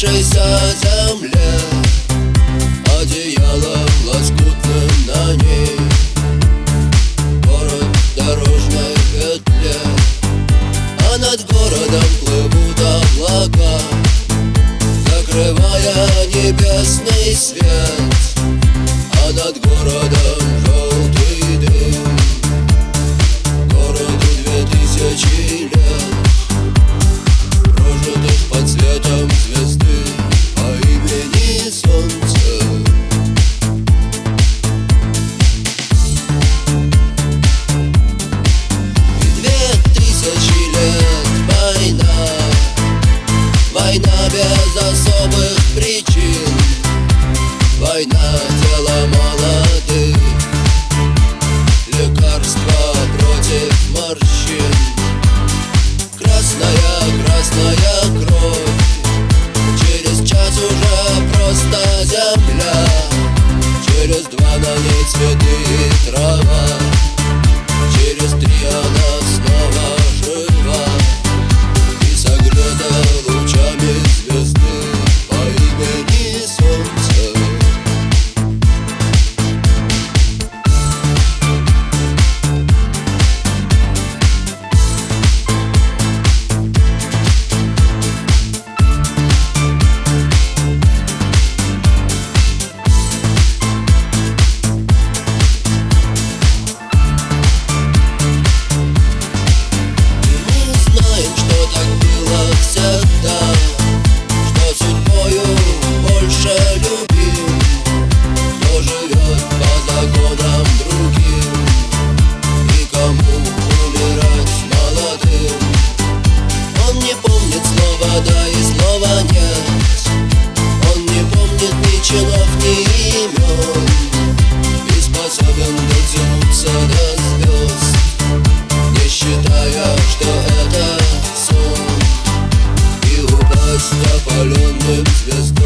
Раскрывшаяся земле, одеяло лоскутным на ней Город дорожной петля А над городом плывут облака Закрывая небесный свет А над городом война, тело молоды, Лекарство против морщин. Красная, красная кровь. Через час уже просто земля. Через два на ней цветы и трава. понять Он не помнит ни чинов, ни имен И способен дотянуться до звезд Не считая, что это сон И упасть опаленным звездам